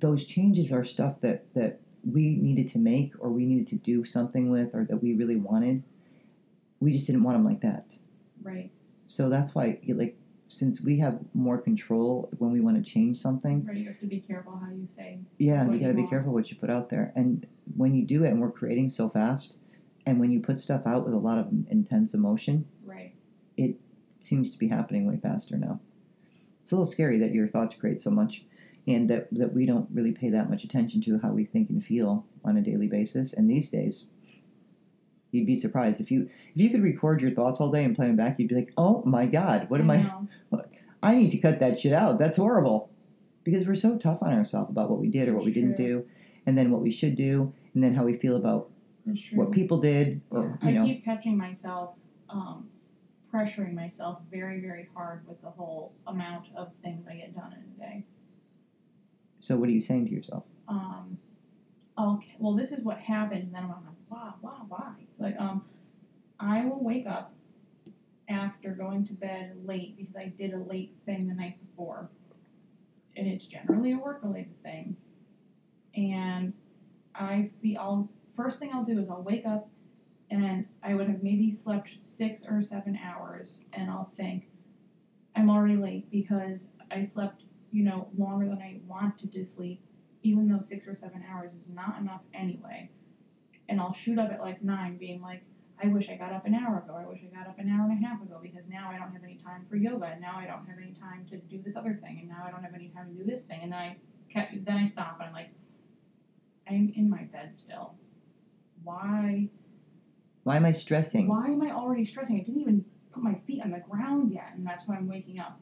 those changes are stuff that that we needed to make, or we needed to do something with, or that we really wanted. We just didn't want them like that. Right. So that's why, like, since we have more control when we want to change something, Right. You have to be careful how you say. yeah, you got to be want. careful what you put out there. And when you do it, and we're creating so fast, and when you put stuff out with a lot of intense emotion, Right. it seems to be happening way faster now. It's a little scary that your thoughts create so much and that, that we don't really pay that much attention to how we think and feel on a daily basis. And these days, you'd be surprised if you if you could record your thoughts all day and play them back, you'd be like, "Oh my god, what am I know. I need to cut that shit out. That's horrible." Because we're so tough on ourselves about what we did or what we didn't do, and then what we should do, and then how we feel about what people did or Yeah, you I know. keep catching myself um, pressuring myself very, very hard with the whole amount of things I get done in a day. So what are you saying to yourself? Um, okay, well, this is what happened, and then I'm wow, wow, why? Like, um, I will wake up after going to bed late because I did a late thing the night before, and it's generally a work-related thing, and I feel I'll first thing I'll do is I'll wake up and I would have maybe slept six or seven hours and I'll think I'm already late because I slept, you know, longer than I wanted to sleep, even though six or seven hours is not enough anyway. And I'll shoot up at like nine, being like, I wish I got up an hour ago. I wish I got up an hour and a half ago because now I don't have any time for yoga, and now I don't have any time to do this other thing, and now I don't have any time to do this thing, and then I kept, then I stop and I'm like, I'm in my bed still. Why? Why am I stressing? Why am I already stressing? I didn't even put my feet on the ground yet, and that's when I'm waking up.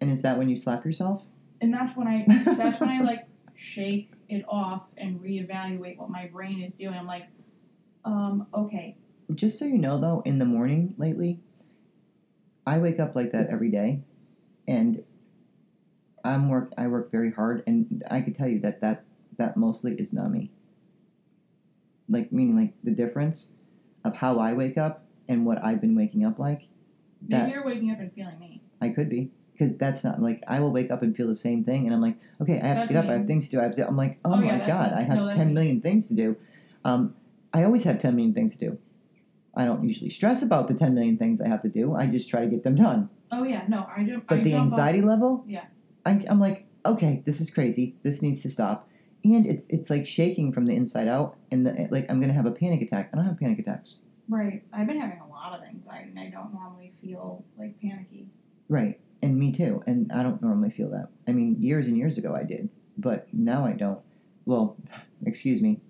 And is that when you slap yourself? And that's when I that's when I like shake it off and reevaluate what my brain is doing. I'm like, um, okay, Just so you know, though, in the morning lately, I wake up like that every day, and I'm work. I work very hard, and I could tell you that that that mostly is not me. Like meaning like the difference of how I wake up and what I've been waking up like. maybe That- you're waking up and feeling me. I could be because that's not like I will wake up and feel the same thing, and I'm like, okay, I have That's to get up. I have things to do. I have to. I'm like, oh, Oh, my that's god. I have No, that's ten me. million things to do. Um, I always have ten million things to do. I don't usually stress about the ten million things I have to do. I just try to get them done. Oh yeah, no, I don't. But I the jump off- anxiety level, Yeah. I, I'm like, okay, this is crazy. This needs to stop. And it's it's like shaking from the inside out, and the, like I'm gonna have a panic attack. I don't have panic attacks. Right. I've been having a lot of anxiety, and I don't normally feel like panicky. Right. And me too. And I don't normally feel that. I mean, years and years ago I did, but now I don't. Well, excuse me.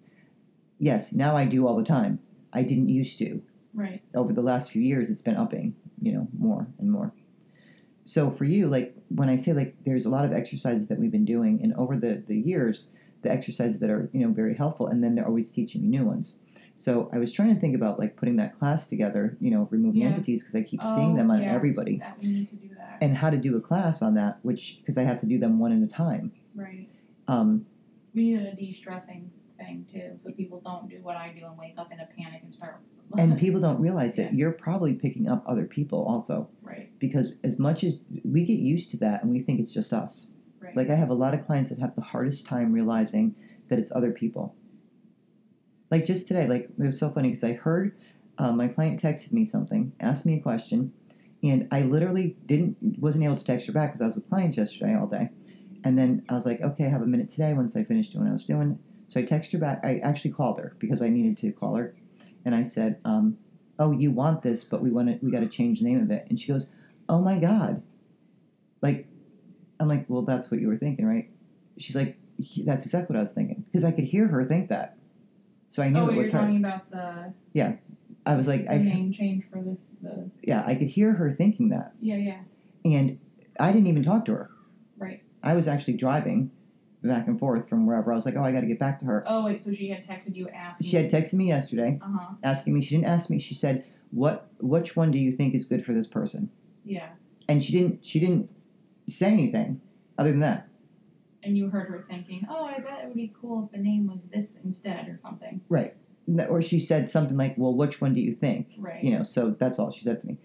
Yes, now I do all the time. I didn't used to. Right. Over the last few years, it's been upping, you know, more and more. So for you, like when I say like there's a lot of exercises that we've been doing, and over the, the years, the exercises that are, you know, very helpful, and then they're always teaching me new ones. So I was trying to think about like putting that class together, you know, removing Yeah. entities because I keep seeing them Oh, on yes, everybody That we need to do that. and how to do a class on that, which because I have to do them one at a time. right. Um, We need a de-stressing thing too, so people don't do what I do and wake up in a panic and start. and people don't realize that Yeah. you're probably picking up other people also, right. because as much as we get used to that and we think it's just us. Right. Like I have a lot of clients that have the hardest time realizing that it's other people. Like just today, like it was so funny because I heard um, my client texted me something, asked me a question, and I literally didn't wasn't able to text her back because I was with clients yesterday all day. And then I was like, okay, I have a minute today once I finish doing what I was doing. So I texted her back. I actually called her because I needed to call her, and I said, um, "Oh, you want this, but we want to we got to change the name of it." And she goes, "Oh my god!" Like, I'm like, "Well, that's what you were thinking, right?" She's like, "That's exactly what I was thinking," because I could hear her think that. So I knew oh, it you're was her. talking about the, yeah. I was like, the I name change for this. The yeah, I could hear her thinking that, yeah, yeah, and I didn't even talk to her. right. I was actually driving back and forth from wherever. I was like, "Oh, I got to get back to her." Oh wait, so she had texted you asking. She had texted me yesterday. Uh huh. asking me. She didn't ask me. She said, "What? Which one do you think is good for this person?" Yeah, And she didn't. She didn't say anything other than that. And you heard her thinking, "Oh, I bet it would be cool if the name was this instead or something." Right. Or she said something like, "Well, which one do you think?" Right. You know. So that's all she said to me.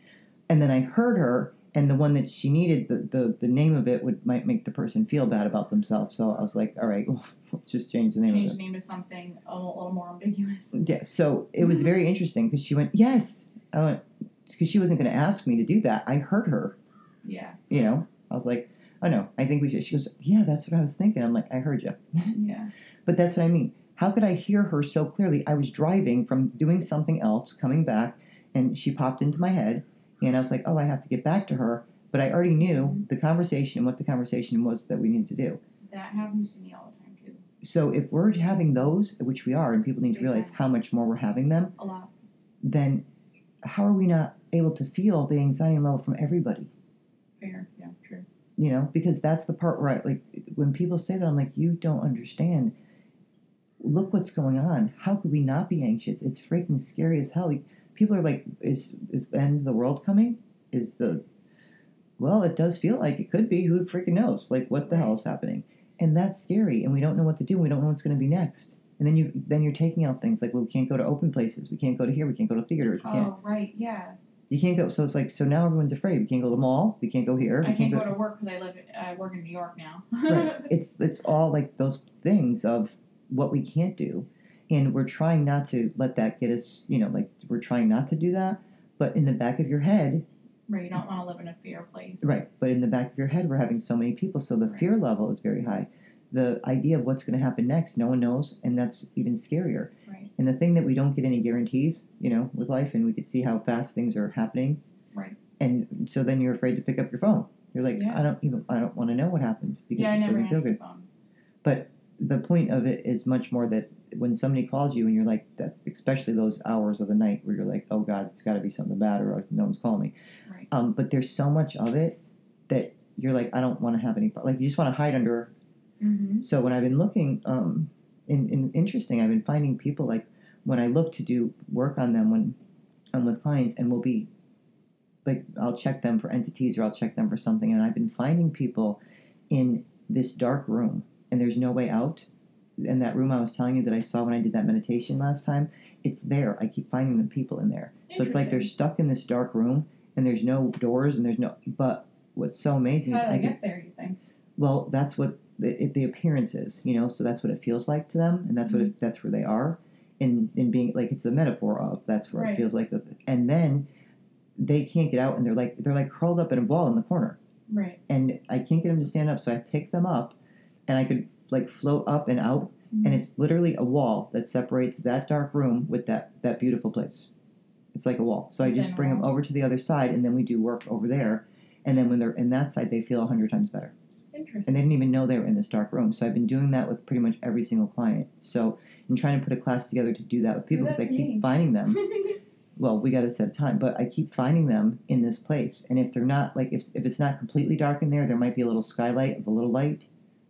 And then I heard her, and the one that she needed, the the, the name of it would might make the person feel bad about themselves. So I was like, "All right, well, let's just change the name Change the it." name to something a little, a little more ambiguous. Yeah. So it was very interesting because she went, "Yes." I went because she wasn't going to ask me to do that. I heard her. Yeah. you know i was like oh no i think we should she goes yeah that's what i was thinking. I'm like i heard you Yeah. but that's what i mean. How could i hear her so clearly? I was driving from doing something else coming back and she popped into my head and i was like oh i have to get back to her. But i already knew mm-hmm. the conversation and what the conversation was that we needed to do. That happens to me all the time too. so if we're having those which we are and people need to realize how much more we're having them A lot. then how are we not able to feel the anxiety level from everybody? Fair. You know because that's the part where I, like when people say that i'm like you don't understand. Look what's going on. How could we not be anxious? It's freaking scary as hell. People are like is is the end of the world coming? Is the well it does feel like it could be. Who freaking knows? Like what the hell is happening? And that's scary and we don't know what to do. We don't know what's going to be next. And then you then you're taking out things like well we can't go to open places. We can't go to here. We can't go to theaters. We can't Oh right. Yeah. You can't go so it's like so now everyone's afraid we can't go to the mall we can't go here I can't go to work because I live. I work in New York now. right. It's it's all like those things of what we can't do, and we're trying not to let that get us. You know, like we're trying not to do that. But in the back of your head, Right. You don't want to live in a fear place. Right, but in the back of your head, we're having so many people, so the Right. fear level is very high. The idea of what's going to happen next, no one knows, and that's even scarier. Right. And the thing that we don't get any guarantees, you know, with life, and we could see how fast things are happening. Right. And so then you're afraid to pick up your phone. You're like, Yeah. I don't even, I don't want to know what happened because Yeah, I it never doesn't feel good. phone. The point of it is much more that when somebody calls you and you're like, that's especially those hours of the night where you're like, oh God, it's got to be something bad or no one's calling me. Right. Um, but there's so much of it that you're like, I don't want to have any. Like you just want to hide under. Mm-hmm. So when I've been looking, um, in, in interesting, I've been finding people like when I look to do work on them when I'm with clients, and we'll be like, I'll check them for entities or I'll check them for something, and I've been finding people in this dark room, and there's no way out. And that room I was telling you that I saw when I did that meditation last time, it's there. I keep finding the people in there. So it's like they're stuck in this dark room, and there's no doors, and there's no. But what's so amazing How is I can get there? You think? well, that's what the, the appearance is, you know. So that's what it feels like to them, and that's what it, that's where they are. In in being like it's a metaphor of that's where Right. it feels like. The, and then they can't get out, and they're like they're like curled up in a ball in the corner, Right. and I can't get them to stand up. So I pick them up, and I could like float up and out, Mm-hmm. and it's literally a wall that separates that dark room with that that beautiful place. It's like a wall. So I just bring them over to the other side, and then we do work over there. And then when they're in that side, they feel a hundred times better Interesting. and they didn't even know they were in this dark room. So I've been doing that with pretty much every single client. So I'm trying to put a class together to do that with people because I keep me. finding them. Well, we got to set a time, but I keep finding them in this place. And if they're not like if if it's not completely dark in there, there might be a little skylight of a little light,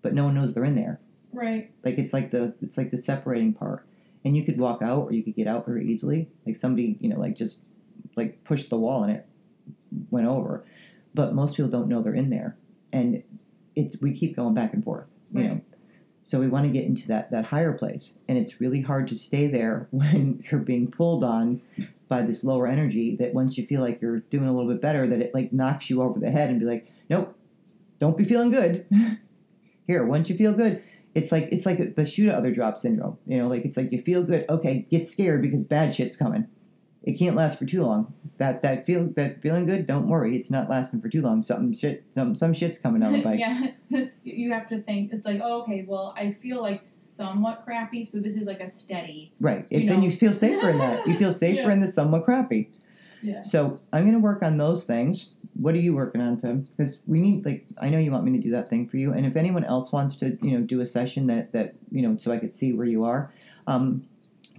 but no one knows they're in there. right. Like it's like the it's like the separating part. And you could walk out or you could get out very easily. Like somebody, you know, like just like pushed the wall and it went over. But most people don't know they're in there. And it we keep going back and forth. You know. So we want to get into that that higher place. And it's really hard to stay there when you're being pulled on by this lower energy that once you feel like you're doing a little bit better, that it like knocks you over the head and be like, Nope, don't be feeling good. Here, once you feel good, it's like it's like the shoot other drop syndrome. You know, like it's like you feel good, okay, get scared because bad shit's coming. It can't last for too long. That that feel that feeling good, don't worry, it's not lasting for too long. Something shit some some shit's coming down the pike. yeah. You have to think. It's like, oh, okay, well, I feel like somewhat crappy, so this is like a steady. Right. You It, then you feel safer in that. You feel safer Yeah. in the somewhat crappy. Yeah. So I'm gonna work on those things. What are you working on, Tim? Because we need like I know you want me to do that thing for you, and if anyone else wants to, you know, do a session that that you know, so I could see where you are, um,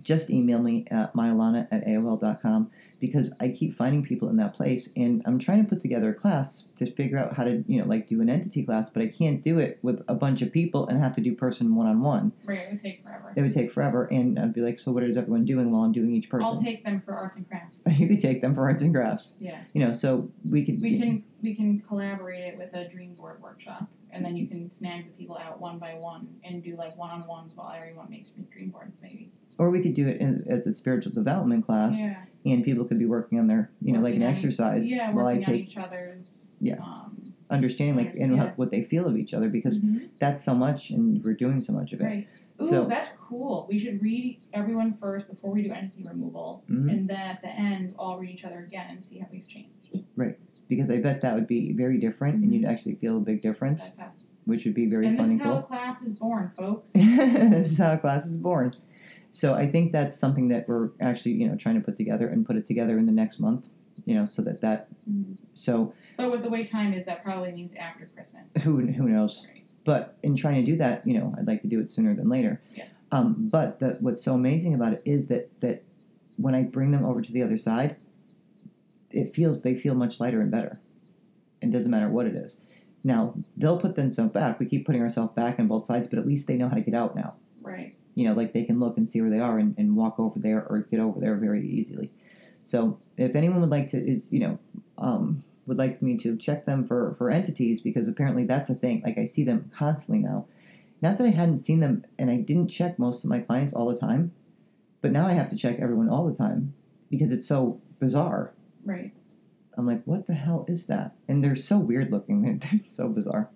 just email me at myalana at aol.com because I keep finding people in that place, and I'm trying to put together a class to figure out how to, you know, like do an entity class, but I can't do it with a bunch of people and have to do person one on one. Right. It would take forever. It would take forever, and I'd be like, so what is everyone doing while I'm doing each person? I'll take them for arts and crafts. you could take them for arts and crafts. Yeah. You know, so we could. We can we can collaborate it with a dream board workshop, and then you can snag the people out one by one and do like one on ones while everyone makes dream boards, maybe. Or we could do it as, as a spiritual development class, Yeah. and people could be working on their, you know, like an exercise Yeah, while I take each other's. Yeah. Um, understanding like and Yeah. what- they feel of each other because mhm. that's so much, and we're doing so much of it. Right. Ooh, So- that's cool. We should read everyone first before we do entity removal, Mhm. and then at the end, all read each other again and see how we've changed. Because I bet that would be very different, and you'd actually feel a big difference, how, which would be very and this fun is how a cool. class is born, folks. this is how a class is born. So I think that's something that we're actually, you know, trying to put together and put it together in the next month. You know, so that that Mhm. so But with the way time is, that probably means after Christmas. who who knows. Right. But in trying to do that, you know, I'd like to do it sooner than later. Yes. Um, but the, what's so amazing about it is that that when I bring them over to the other side, it feels they feel much lighter and better. It doesn't matter what it is. Now they'll put themselves back. We keep putting ourselves back on both sides, but at least they know how to get out now. Right. You know, like they can look and see where they are and, and walk over there or get over there very easily. So if anyone would like to is you know um, would like me to check them for for entities because apparently that's a thing. Like I see them constantly now. Not that I hadn't seen them and I didn't check most of my clients all the time, but now I have to check everyone all the time because it's so bizarre. Right. I'm like, what the hell is that? And they're so weird looking. They're so bizarre.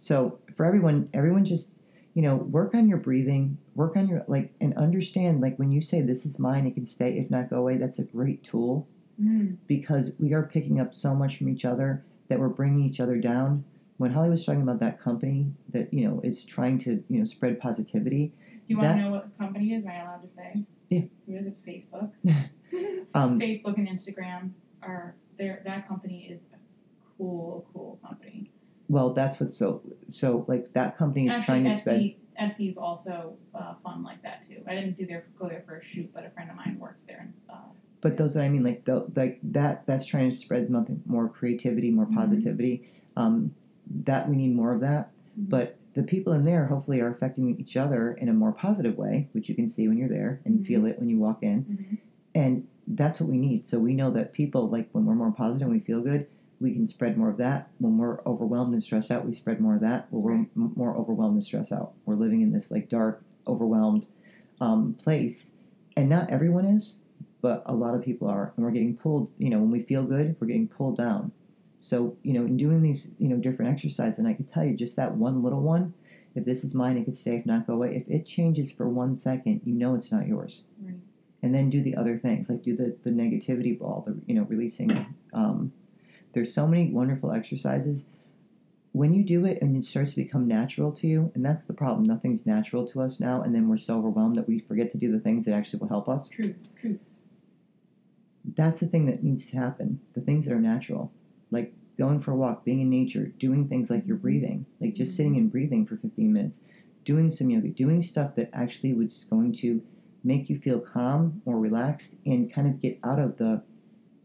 So for everyone, everyone just you know, work on your breathing, work on your like, and understand like when you say this is mine, it can stay, if not go away. That's a great tool Mm. because we are picking up so much from each other that we're bringing each other down. When Holly was talking about that company that you know is trying to you know spread positivity, Do you want That- to know what the company is? Am I allowed to say? Yeah. Who is it? It's Facebook. um, Facebook and Instagram are there. That company is a cool, cool company. well, that's what's so so like that company is Actually, trying to spread. Etsy, Etsy is also uh, fun like that too. I didn't do their go there for a shoot, but a friend of mine works there. And, uh, But those that I mean, like the, like that that's trying to spread nothing more creativity, more Mhm. positivity. Um, that we need more of that. Mhm. But the people in there hopefully are affecting each other in a more positive way, which you can see when you're there and Mhm. feel it when you walk in. And that's what we need. So we know that people like when we're more positive and we feel good, we can spread more of that. When we're overwhelmed and stressed out, we spread more of that. When we're m- more overwhelmed and stressed out, we're living in this like dark, overwhelmed um, place, and not everyone is, but a lot of people are, and we're getting pulled. You know, when we feel good, we're getting pulled down. So you know, in doing these you know different exercises, and I can tell you just that one little one. If this is mine, it could stay. If not, go away. If it changes for one second, you know it's not yours Right. And then do the other things like do the, the negativity ball the you know releasing um, there's so many wonderful exercises when you do it and it starts to become natural to you and that's the problem nothing's natural to us now and then we're so overwhelmed that we forget to do the things that actually will help us Truth. Truth. that's the thing that needs to happen the things that are natural like going for a walk being in nature doing things like your breathing like just sitting and breathing for 15 minutes doing some yoga doing stuff that actually was going to make you feel calm or relaxed and kind of get out of the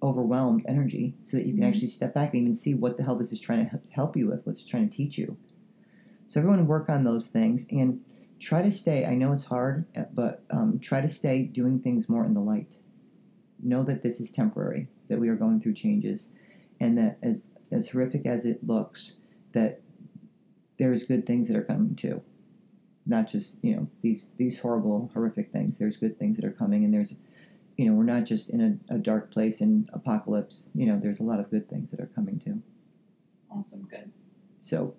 overwhelmed energy so that you can Mhm. actually step back and even see what the hell this is trying to help you with what's trying to teach you. So everyone work on those things and try to stay i know it's hard uh, but um, try to stay doing things more in the light. Know that this is temporary that we are going through changes and that as as horrific as it looks that there's good things that are coming too not just you know these these horrible horrific things there's good things that are coming and there's you know we're not just in a, a dark place and apocalypse you know there's a lot of good things that are coming too Awesome. Good. so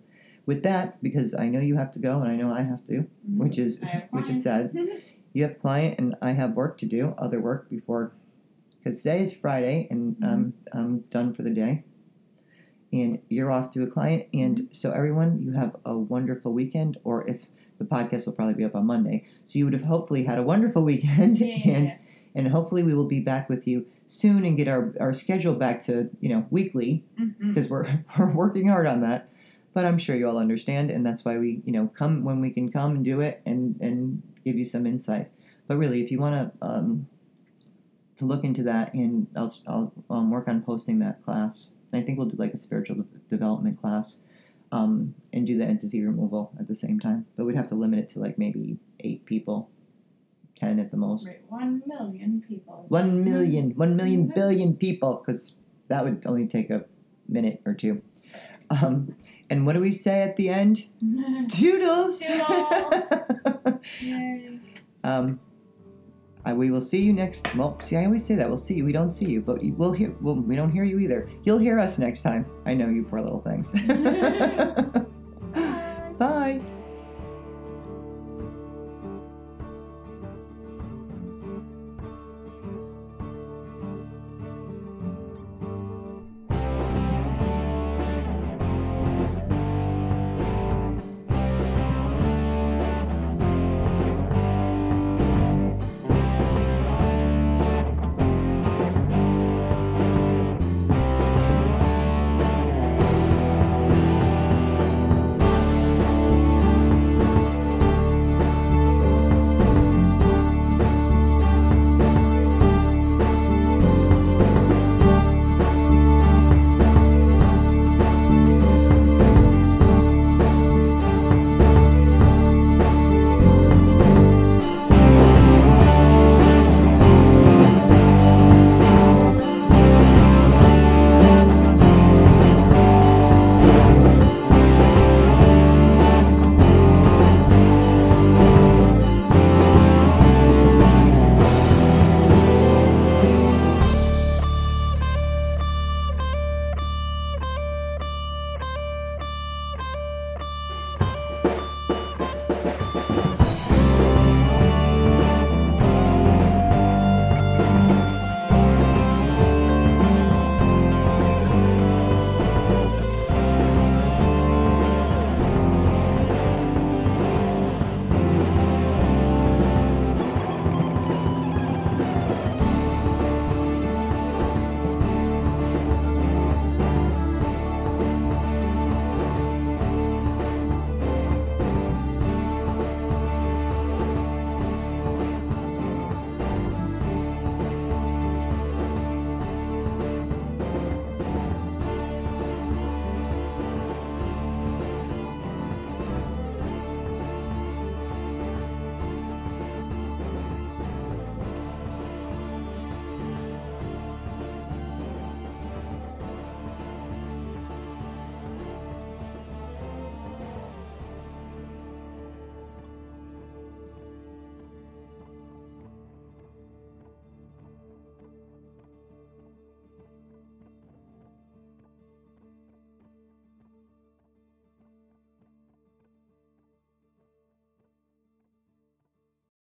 with that because i know you have to go and i know i have to Mhm. which is which is sad you have client and I have work to do, other work before, because today is Friday and I'm I'm done for the day, and you're off to a client, and so everyone, you have a wonderful weekend, or if the podcast will probably be up on Monday, so you would have hopefully had a wonderful weekend, and yeah. and hopefully we will be back with you soon and get our our schedule back to you know weekly because we're we're working hard on that. But I'm sure you all understand, and that's why we you know come when we can come and do it and and give you some insight. But really, if you want to um, to look into that, and I'll I'll um, work on posting that class. I think we'll do like a spiritual de- development class, um, and do the entity removal at the same time. But we'd have to limit it to like maybe eight people, ten at the most. Right. One million people. One million, one million billion people, because that would only take a minute or two. Um, and what do we say at the end? Toodles! Toodles! Yay. um, I, we will see you next. Well, see, I always say that we'll see you. We don't see you, but we'll hear. Well, we don't hear you either. You'll hear us next time. I know you poor little things. Bye.